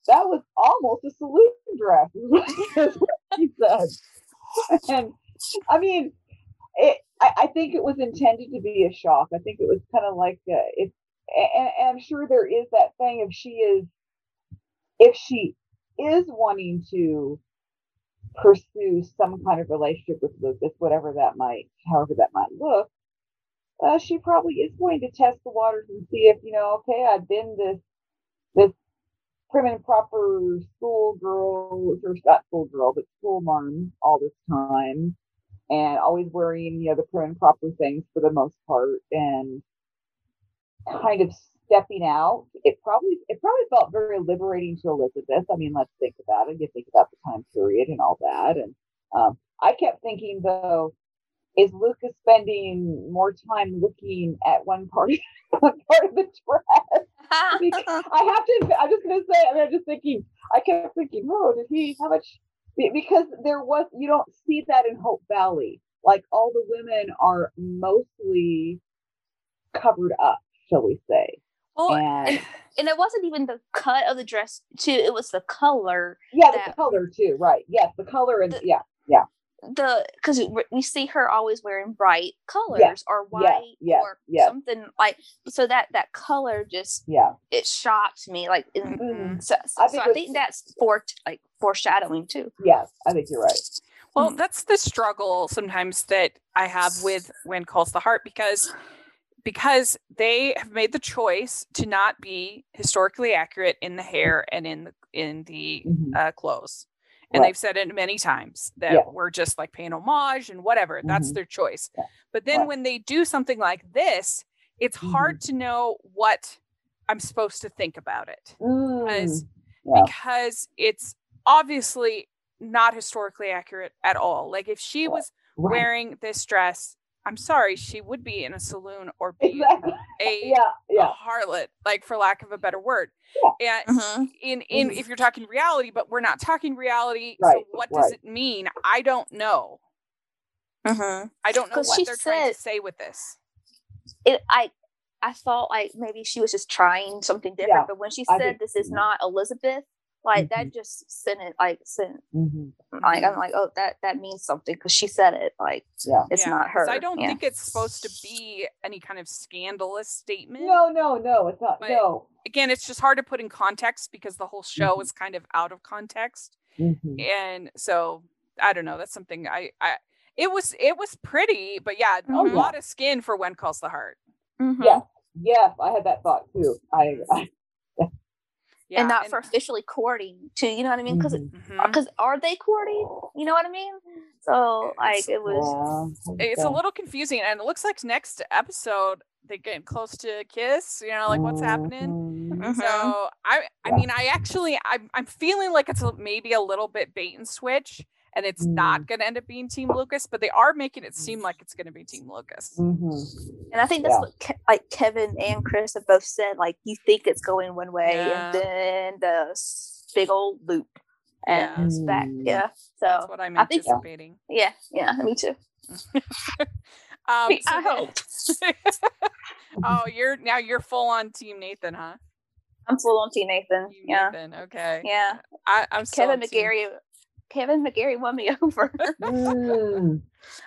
that was almost a saloon dress. is what she said. And I mean, it. I, I think it was intended to be a shock. I think it was kind of like uh, it, and, and I'm sure there is that thing if she is if she is wanting to pursue some kind of relationship with Lucas, whatever that might, however that might look, uh, she probably is going to test the waters and see if you know, okay, I've been this this prim and proper school schoolgirl, or not schoolgirl, but school marm all this time, and always wearing you know the prim and proper things for the most part, and kind of stepping out. It probably it probably felt very liberating to Elizabeth. I mean, let's think about it. You think about the time period and all that, and um, I kept thinking though, is Lucas spending more time looking at one part, one part of the dress? Because I have to. I'm just gonna say. I mean, I'm just thinking. I kept thinking, oh, did he? How much? Because there was. You don't see that in Hope Valley. Like all the women are mostly covered up, shall we say? Well And and it wasn't even the cut of the dress too. It was the color. yeah, the color too. Right? Yes, the color and The- yeah, the because we see her always wearing bright colors or white yes, or yes. something like so that that color just yeah. it shocked me like in, Mhm. so, so I I think think, it was- that's for like foreshadowing too Yes, I think you're right. Well, that's the struggle sometimes that I have with when calls the heart because because they have made the choice to not be historically accurate in the hair and in the in the Mhm. uh, clothes. And Right. they've said it many times that Yeah. we're just like paying homage and whatever. That's Mhm. their choice. Yeah. But then Right. when they do something like this, it's hard to know what I'm supposed to think about it Because- Mm, yeah. because it's obviously not historically accurate at all. Like if she Right. was wearing this dress, I'm sorry, she would be in a saloon or be Exactly. a, Yeah, a yeah. harlot, like for lack of a better word. And Mm-hmm. in in Mhm. if you're talking reality, but we're not talking reality. Right, So what does right. it mean? I don't know. Mm-hmm. I don't know what they're trying to say with this. it i i thought like maybe she was just trying something different Yeah, but when she said this is mhm. not elizabeth like Mm-hmm. that just sent it like sent Mhm. like i'm like oh that that means something because she said it like Yeah. it's Yeah, not 'cause her I don't yeah. think it's supposed to be any kind of scandalous statement. No, no, no. It's not. But- no. Again, it's just hard to put in context because the whole show Mhm. is kind of out of context. Mhm. and so I don't know. That's something I, I it was it was pretty, but yeah, Oh, a yeah. lot of skin for when calls the heart. Mhm. yeah, yes. I had that thought too. I. I Yeah, and not for officially courting too you know what i mean because mhm. Mhm. are they courting you know what i mean so like it was Yeah, it's a little confusing, and it looks like next episode they get close to kiss. You know, like what's happening. Mhm. Mhm. So I I Yeah. mean I actually I'm I'm feeling like it's a, maybe a little bit bait and switch and it's not Mm. going to end up being Team Lucas, but they are making it seem like it's going to be Team Lucas. Mhm. and i think that's Yeah. what Ke- like kevin and chris have both said like you think it's going one way Yeah. and then the big old loop and Yeah. it's back Mm. yeah That's so what I'm I think- anticipating. yeah yeah me too Um, Me- so I hope. oh, you're now you're full on Team Nathan, huh? I'm full on Team Nathan. You, Yeah. Nathan, Okay. Yeah. I, I'm still Kevin on team- McGarry Kevin McGarry won me over. Mm.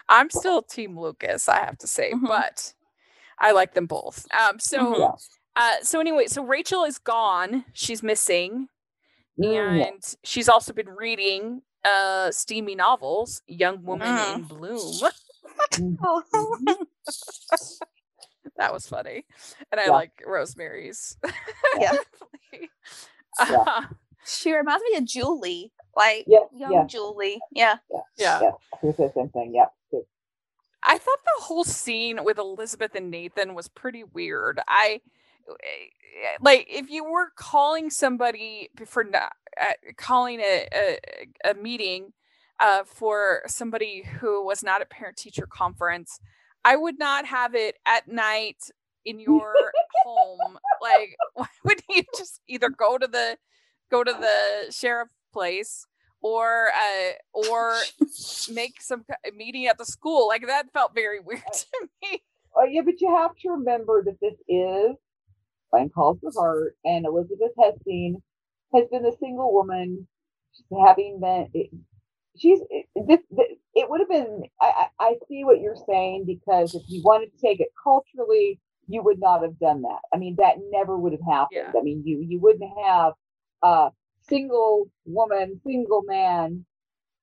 I'm still Team Lucas, I have to say, Mhm. but I like them both. Um, so, Mhm. Uh, so anyway, so Rachel is gone. She's missing, Mm, yeah. and she's also been reading uh steamy novels, Young Woman Mm. in Bloom. That was funny, and I Yeah. like Rosemary's. Yeah. Yeah. Uh, she reminds me of Julie. Like Yeah, young yeah. Julie. Yeah. yeah. Yeah. I was the same thing. Yeah. good. I thought the whole scene with Elizabeth and Nathan was pretty weird. I eh, like if you were calling somebody for not uh, calling a, a a meeting uh, for somebody who was not at parent teacher conference, I would not have it at night in your home. Like, why would you just either go to the go to the sheriff place or uh, or make some meeting at the school. Like that felt very weird to me. Oh yeah, but you have to remember that this is Playing Calls the Heart, and Elizabeth Hessing has been a single woman, having been. It, she's it, this, this. It would have been. I, I I see what you're saying because if you wanted to take it culturally, you would not have done that. I mean, that never would have happened. Yeah. I mean, you you wouldn't have a single woman, single man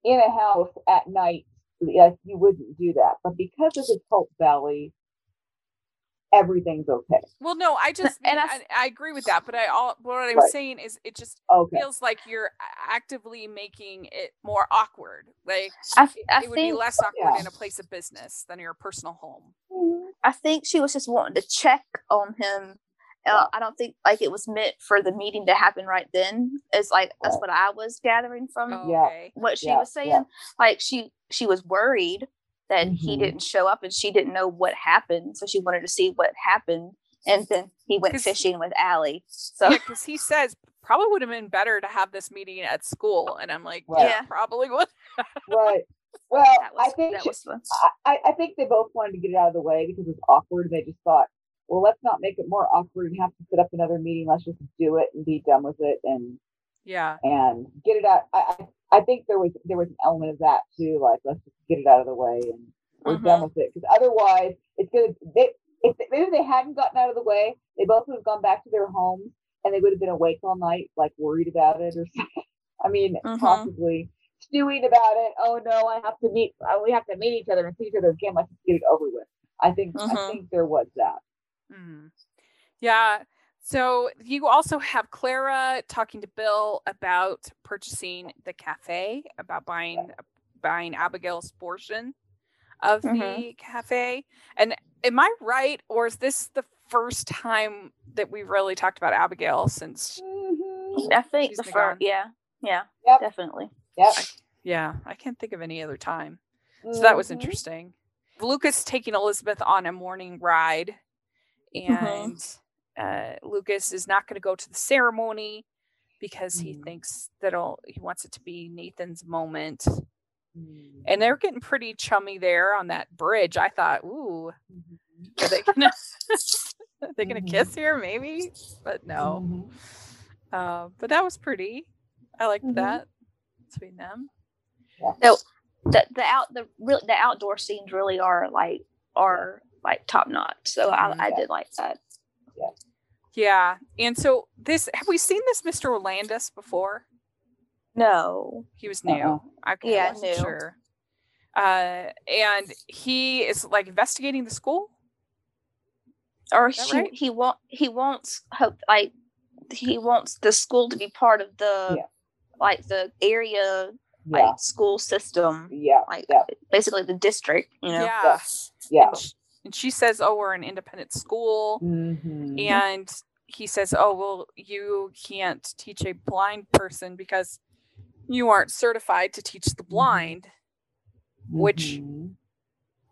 in a house at night. Yes, you wouldn't do that. But because of this cult valley, everything's okay. Well, no, I just And mean, I I, I agree with that, but I all what I'm Right. saying is it just Okay. feels like you're actively making it more awkward. Like I, it, I it would be less awkward Yeah. in a place of business than your personal home. Mm-hmm. I think she was just wanting to check on him. Uh, I don't think like it was meant for the meeting to happen right then. It's like that's Right. what I was gathering from Oh, Okay. what she Yeah, was saying. yeah. Like she she was worried that he Mhm. didn't show up and she didn't know what happened, so she wanted to see what happened. And then he went fishing with Allie. So Yeah, because he says probably would have been better to have this meeting at school, and I'm like, Right. yeah, probably would. Right. Well, was I think she- I, I think they both wanted to get it out of the way because it's awkward. They just thought, well, let's not make it more awkward and have to set up another meeting. Let's just do it and be done with it and Yeah. and get it out. I I, think there was there was an element of that too. Like let's just get it out of the way and we're done with it because otherwise it's gonna they if they, maybe they hadn't gotten out of the way, they both would have gone back to their homes and they would have been awake all night, like worried about it or something. I mean, Mhm. possibly stewing about it. Oh no, I have to meet. uh, We have to meet each other and see each other again. Let's just get it over with. I think I Mhm. think there was that. Mhm. Yeah. So you also have Clara talking to Bill about purchasing the cafe, about buying buying Abigail's portion of Mhm. the cafe. And am I right, or is this the first time that we've really talked about Abigail since? Mhm. I think the first, yeah, yeah, Yep. definitely. Yep. Yeah, I can't think of any other time. So that was Mhm. interesting. Lucas taking Elizabeth on a morning ride, and uh, Lucas is not going to go to the ceremony because he Mhm. thinks that he wants it to be Nathan's moment. Mhm. And they're getting pretty chummy there on that bridge. I thought, ooh, Mhm. are they gonna are they gonna Mhm. kiss here? Maybe, but no. Mhm. Uh, but that was pretty. I liked Mhm. that between them. the the out the real the outdoor scenes really are like are like top notch. So I, I did like that. Yeah, Yeah. and so this have we seen this Mr. Landis before? No. He was new. Uh-uh. Okay, Yeah, I wasn't new. sure. Uh, and he is like investigating the school. Or Is that he right? he want he wants hope like he wants the school to be part of the Yeah. like the area Yeah. like school system Yeah. like Yeah. basically the district you know Yeah. Yeah. And, she says, "Oh, we're an independent school," Mhm. and he says, "Oh, well, you can't teach a blind person because you aren't certified to teach the blind." which- Mhm.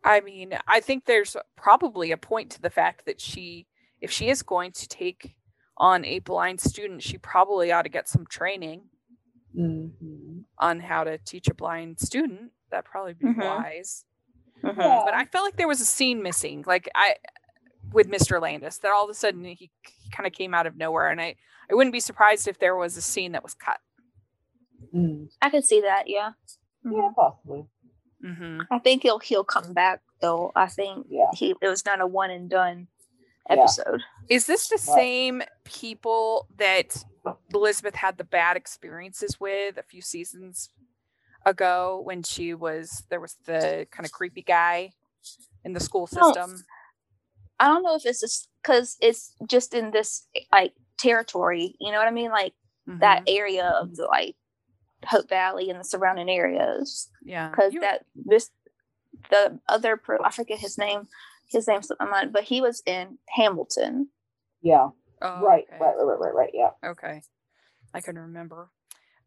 I mean, I think there's probably a point to the fact that she, if she is going to take on a blind student, she probably ought to get some training Mhm. on how to teach a blind student. That'd probably be Mhm. wise. Mhm. Yeah. But I felt like there was a scene missing. Like I, with Mr. Landis that all of a sudden he, he kind of came out of nowhere. And I, I wouldn't be surprised if there was a scene that was cut. Mm, I could see that. Yeah, yeah, possibly. Mm-hmm. I think he'll he'll come back though. I think Yeah. he it was not a one and done Yeah. episode. Is this the Right. same people that Elizabeth had the bad experiences with a few seasons ago when she was there was the kind of creepy guy in the school No. system? I don't know if it's just because it's just in this like territory. You know what I mean? Like that Mhm. area of the like Hope Valley and the surrounding areas. yeah. Because that this the other per I forget his name. His name's slipped my mind, but he was in Hamilton. Yeah. oh, right, okay. right. Right. Right. Right. Right. Yeah. Okay. I can remember.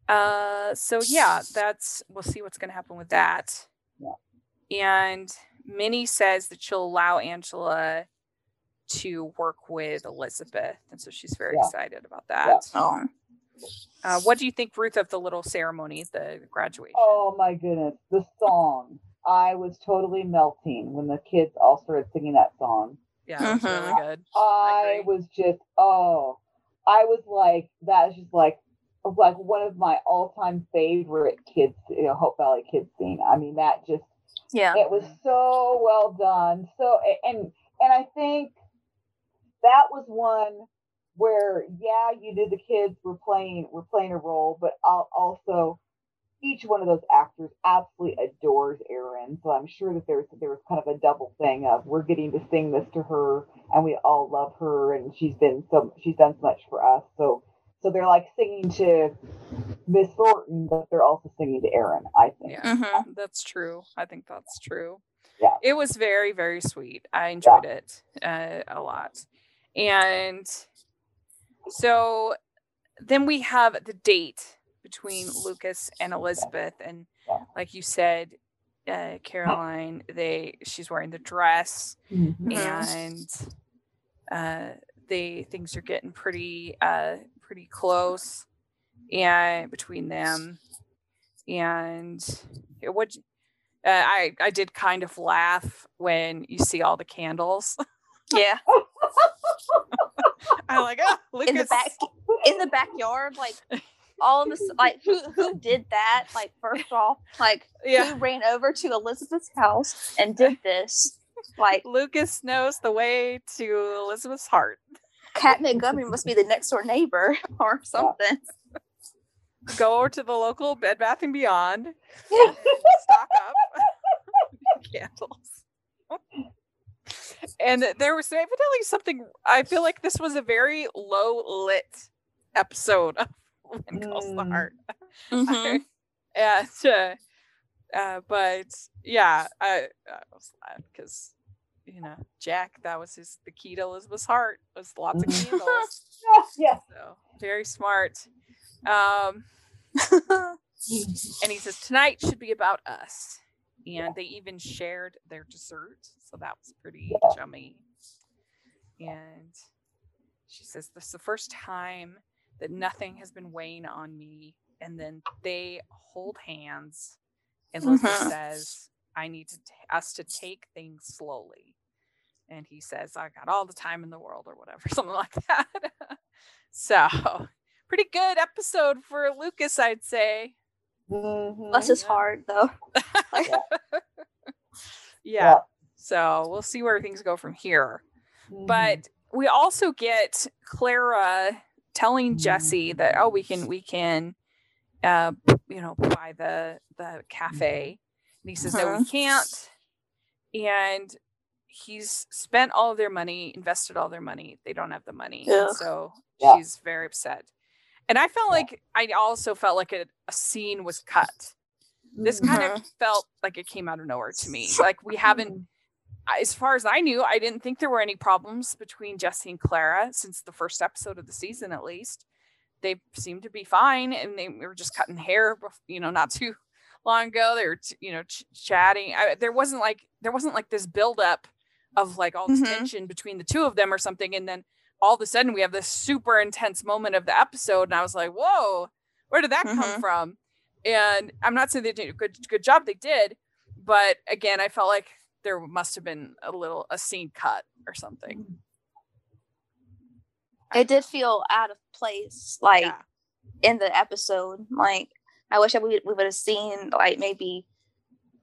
Uh so yeah, that's we'll see what's gonna happen with that. Yeah. And Minnie says that she'll allow Angela to work with Elizabeth. And so she's very Yeah. excited about that. Oh, Uh, what do you think, Ruth, of the little ceremony, the graduation? Oh my goodness, the song. I was totally melting when the kids all started singing that song. yeah, was really good. I agree. was just oh, I was like that is just like like one of my all time favorite kids, you know, Hope Valley kids scene. I mean that just yeah. it was so well done. So and and I think that was one where yeah, you knew the kids were playing were playing a role, but al- also each one of those actors absolutely adores Erin. So I'm sure that there's there was kind of a double thing of we're getting to sing this to her and we all love her and she's been so she's done so much for us. So so they're like singing to Miss Thornton, but they're also singing to Erin, I think. Yeah, Mhm. that's true. I think that's true. Yeah. It was very, very sweet. I enjoyed it uh, a lot. And so then we have the date between Lucas and Elizabeth. And Yeah. like you said, uh, Caroline, they she's wearing the dress Mhm. and uh, they things are getting pretty uh, pretty close and between them and it would uh, I I did kind of laugh when you see all the candles. Yeah. I like oh, Lucas. in the back in the backyard like all of us like who who did that like first off like Yeah, who ran over to elizabeth's house and did this like Lucas knows the way to Elizabeth's heart. Cat montgomery must be the next door neighbor or something Go over to the local Bed Bath and Beyond. stock up candles. and there was evidently something. I feel like this was a very low lit episode of When Calls the Mm. Heart. Mhm. and uh, uh, but yeah, I, I was glad because you know Jack, that was his the key to Elizabeth's heart was lots of candles. yeah. so very smart. Um, and he says tonight should be about us and they even shared their dessert so that was pretty yummy and she says this is the first time that nothing has been weighing on me and then they hold hands and Elizabeth Mhm. says i need to t- us to take things slowly and he says i got all the time in the world or whatever something like that so pretty good episode for lucas i'd say Mhm. bless his Yeah. heart though yeah. So we'll see where things go from here. Mhm. But we also get Clara telling Jesse that oh we can we can uh you know buy the the cafe. And he says no we can't. And he's spent all their money, invested all their money. They don't have the money. Ugh. so Yeah. she's very upset. And I felt Yeah. like I also felt like a, a scene was cut. This kind of mm-hmm. felt like it came out of nowhere to me. Like we haven't mm. as far as I knew, I didn't think there were any problems between Jesse and Clara since the first episode of the season, at least. They seemed to be fine, and they were just cutting hair, you know, not too long ago. They were, you know, ch- chatting. I, there wasn't like there wasn't like this buildup of like all this Mhm. tension between the two of them or something, and then all of a sudden we have this super intense moment of the episode, and I was like, whoa, where did that come Mhm. from? And I'm not saying they did a good good job, they did, but again, I felt like there must have been a little a scene cut or something. It did feel out of place, like Yeah. in the episode. Like I wish I we, we would have seen like maybe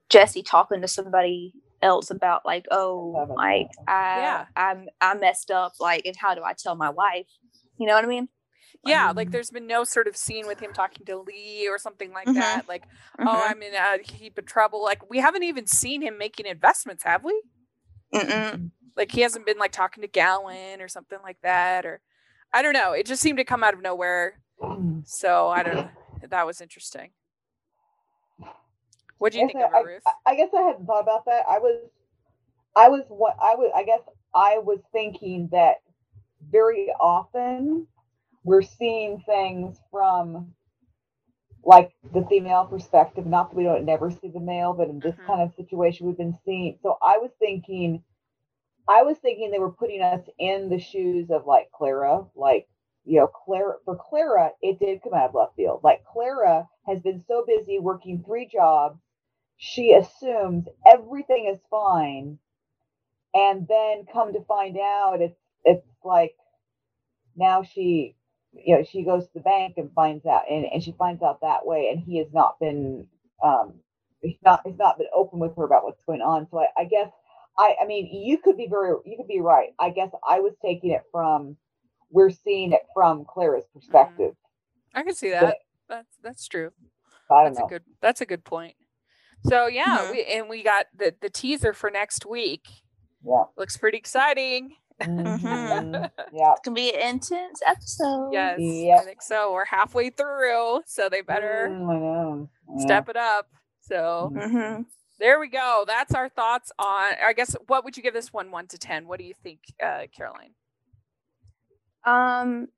Jesse talking to somebody else about like, oh, like I Yeah. I'm I messed up, like, and how do I tell my wife? You know what I mean? Yeah, like Um, there's been no sort of scene with him talking to Lee or something like Mhm. that. Like, oh, Mhm. I'm in a heap of trouble. Like, we haven't even seen him making investments, have we? Mm-mm. Like, he hasn't been like talking to Gowen or something like that. Or I don't know. It just seemed to come out of nowhere. So I don't know. That was interesting. What do you think of I, it, Ruth? I, I guess I hadn't thought about that. I was, I was what I was. I guess I was thinking that very often we're seeing things from like the female perspective. Not that we don't never see the male, but in this Mhm. kind of situation, we've been seeing. So I was thinking, I was thinking they were putting us in the shoes of like Clara, like you know, Clara for Clara, it did come out of left field. Like Clara has been so busy working three jobs, she assumes everything is fine, and then come to find out it's it's like now she you know she goes to the bank and finds out and, and she finds out that way and he has not been um he's not he's not been open with her about what's going on so i, I guess I, I mean you could be very you could be right i guess i was taking it from we're seeing it from clara's perspective I can see but that. That's that's true. i don't That's know a good that's a good point. So yeah, Mhm. we and we got the the teaser for next week. yeah Looks pretty exciting. Mhm. yeah It's gonna be an intense episode. Yes, I think so. We're halfway through, so they better Mm, I know. Yeah. step it up. So Mhm. Mm-hmm. there we go. That's our thoughts on. I guess what would you give this one, one to ten? What do you think, uh, Caroline? Um,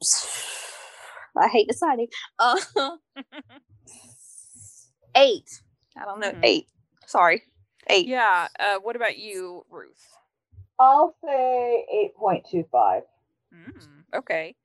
I hate deciding. Uh, eight. I don't know. Mhm. Eight. Sorry. Eight. Yeah. Uh, what about you, Ruth? I'll say 8.25. Mm, okay.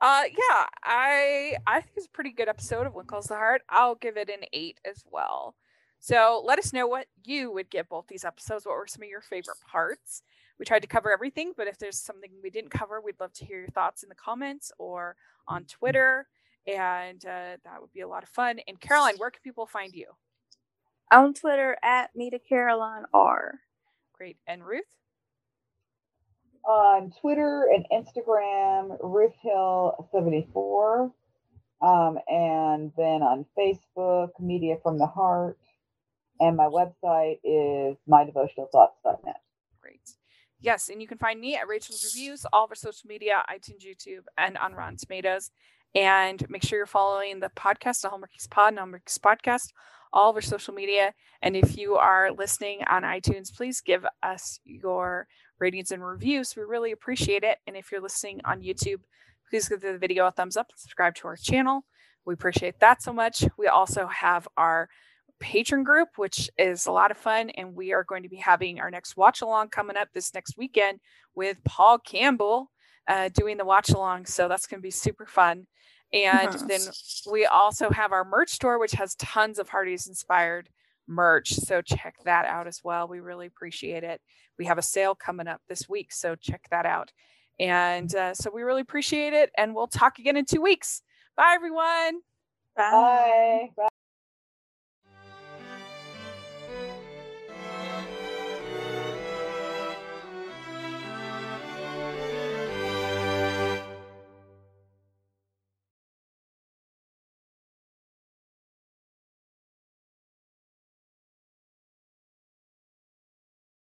Uh, yeah, I I think it's a pretty good episode of When Calls the Heart. I'll give it an eight as well. So let us know what you would give both these episodes. What were some of your favorite parts? We tried to cover everything, but if there's something we didn't cover, we'd love to hear your thoughts in the comments or on Twitter, and uh, that would be a lot of fun. And Caroline, where can people find you? On Twitter at Meta Caroline R. Great. And Ruth? On Twitter and Instagram, Ruth Hill 74. Um, and then on Facebook, Media from the Heart. And my website is mydevotionalthoughts.net. Great. Yes, and you can find me at Rachel's Reviews, all of our social media, iTunes, YouTube, and on Rotten Tomatoes. And make sure you're following the podcast, the Hallmarkies Pod, Hallmarkies Podcast, all of our social media. And if you are listening on iTunes, please give us your ratings and reviews. We really appreciate it. And if you're listening on YouTube, please give the video a thumbs up, and subscribe to our channel. We appreciate that so much. We also have our Patreon group, which is a lot of fun. And we are going to be having our next watch along coming up this next weekend with Paul Campbell uh, doing the watch along. So that's going to be super fun. And Mhm. then we also have our merch store, which has tons of Hearties inspired merch. So check that out as well. We really appreciate it. We have a sale coming up this week. So check that out. And uh, so we really appreciate it. And we'll talk again in two weeks. Bye, everyone. Bye. Bye.